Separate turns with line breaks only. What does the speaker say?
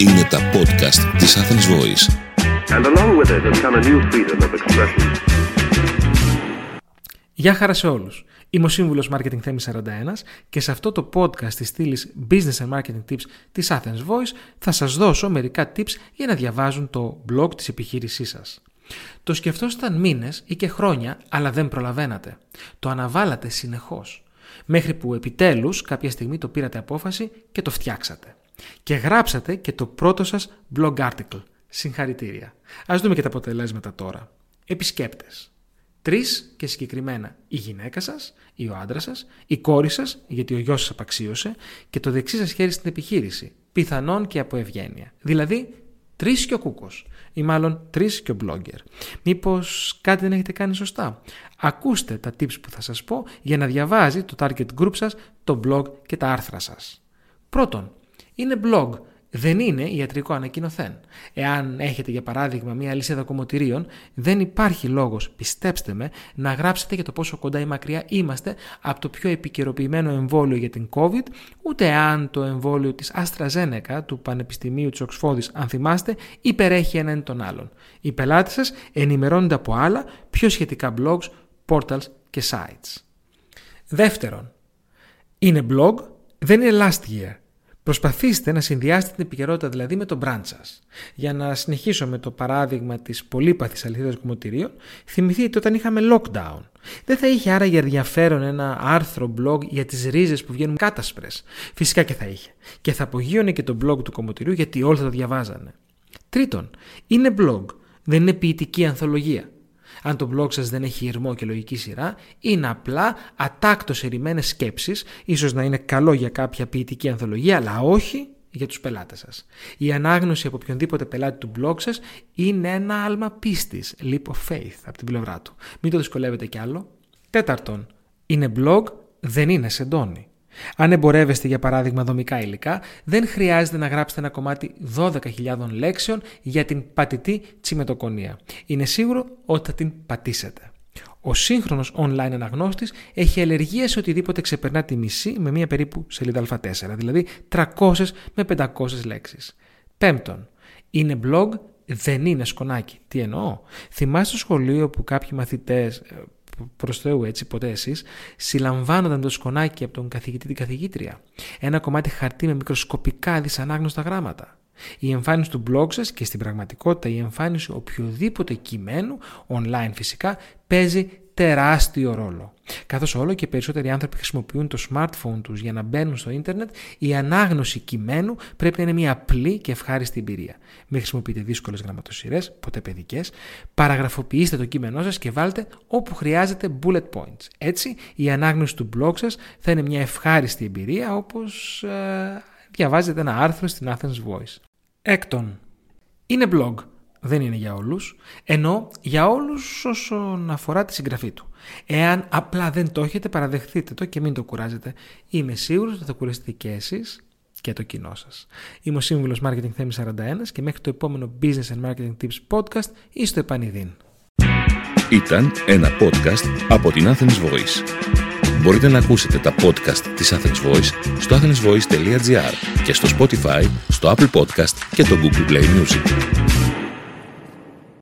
Είναι τα podcast της Athens Voice. And along with it has come a new freedom of expression. Γεια χαρά σε όλους. Είμαι ο Σύμβουλος Marketing Θέμης 41 και σε αυτό το podcast της στήλης Business and Marketing Tips της Athens Voice θα σας δώσω μερικά tips για να διαβάζουν το blog της επιχείρησής σας. Το σκεφτόσασταν μήνες ή και χρόνια, αλλά δεν προλαβαίνατε. Το αναβάλατε συνεχώς. Μέχρι που επιτέλους κάποια στιγμή το πήρατε απόφαση και το φτιάξατε. Και γράψατε και το πρώτο σας blog article. Συγχαρητήρια. Ας δούμε και τα αποτελέσματα τώρα. Επισκέπτες. Τρεις και συγκεκριμένα η γυναίκα σας, ή ο άντρας σας, η κόρη σας, γιατί ο γιος σας απαξίωσε, και το δεξί σας χέρι στην επιχείρηση. Πιθανόν και από ευγένεια. Δηλαδή Τρεις και ο Κούκος. Ή μάλλον τρεις και ο blogger. Μήπως κάτι δεν έχετε κάνει σωστά; Ακούστε τα tips που θα σας πω για να διαβάζει το target group σας, το blog και τα άρθρα σας. Πρώτον, είναι blog δεν είναι ιατρικό ανακοινωθέν. Εάν έχετε για παράδειγμα μία λίστα κομμωτηρίων, δεν υπάρχει λόγος, πιστέψτε με, να γράψετε για το πόσο κοντά ή μακριά είμαστε από το πιο επικαιροποιημένο εμβόλιο για την COVID, ούτε αν το εμβόλιο της AstraZeneca του Πανεπιστημίου της Οξφόδης, αν θυμάστε, υπερέχει έναν τον άλλον. Οι πελάτες σας ενημερώνονται από άλλα, πιο σχετικά blogs, portals και sites. Δεύτερον, είναι blog, δεν είναι last year. Προσπαθήστε να συνδυάσετε την επικαιρότητα δηλαδή με το brand σας. Για να συνεχίσω με το παράδειγμα της πολύπαθης αληθίδας κομμωτηρίων, θυμηθείτε όταν είχαμε lockdown. Δεν θα είχε άραγε ενδιαφέρον ένα άρθρο blog για τις ρίζες που βγαίνουν κάτασπρε. Φυσικά και θα είχε. Και θα απογείωνε και το blog του κομμωτηρίου γιατί όλοι θα το διαβάζανε. Τρίτον, είναι blog, δεν είναι ποιητική ανθολογία αν το blog σας δεν έχει ηρμό και λογική σειρά, είναι απλά ατάκτως ερημένες σκέψεις, ίσως να είναι καλό για κάποια ποιητική ανθολογία, αλλά όχι για τους πελάτες σας. Η ανάγνωση από οποιονδήποτε πελάτη του blog σας είναι ένα άλμα πίστης, leap of faith από την πλευρά του. Μην το δυσκολεύετε κι άλλο. Τέταρτον, είναι blog, δεν είναι σεντόνι. Αν εμπορεύεστε για παράδειγμα δομικά υλικά, δεν χρειάζεται να γράψετε ένα κομμάτι 12.000 λέξεων για την πατητή τσιμετοκονία. Είναι σίγουρο ότι θα την πατήσετε. Ο σύγχρονος online αναγνώστης έχει αλλεργία σε οτιδήποτε ξεπερνά τη μισή με μία περίπου σελίδα α4, δηλαδή 300 με 500 λέξεις. Πέμπτον, είναι blog, δεν είναι σκονάκι. Τι εννοώ; Θυμάστε στο σχολείο που κάποιοι μαθητές ε, προς Θεού έτσι ποτέ εσείς, συλλαμβάνονταν το σκονάκι από τον καθηγητή την καθηγήτρια. Ένα κομμάτι χαρτί με μικροσκοπικά δυσανάγνωστα γράμματα. Η εμφάνιση του blog σας και στην πραγματικότητα η εμφάνιση οποιοδήποτε κειμένου, online φυσικά, παίζει τεράστιο ρόλο. Καθώς όλο και περισσότεροι άνθρωποι χρησιμοποιούν το smartphone τους για να μπαίνουν στο ίντερνετ, η ανάγνωση κειμένου πρέπει να είναι μια απλή και ευχάριστη εμπειρία. Μην χρησιμοποιείτε δύσκολες γραμματοσυρές, ποτέ παιδικές. Παραγραφοποιήστε το κείμενό σας και βάλτε όπου χρειάζεται bullet points. Έτσι, η ανάγνωση του blog σας θα είναι μια ευχάριστη εμπειρία όπως ε, διαβάζετε ένα άρθρο στην Athens Voice. Έκτον, είναι blog δεν είναι για όλους, ενώ για όλους όσον αφορά τη συγγραφή του. Εάν απλά δεν το έχετε, παραδεχτείτε το και μην το κουράζετε. Είμαι σίγουρος ότι θα κουραστείτε και εσείς και το κοινό σας. Είμαι ο Σύμβουλος Marketing Θέμης 41 και μέχρι το επόμενο Business and Marketing Tips podcast είστε επανειδήν. Ήταν ένα podcast από την Athens Voice. Μπορείτε να ακούσετε τα podcast της Athens Voice στο athensvoice.gr και στο Spotify, στο Apple Podcast και το Google Play Music.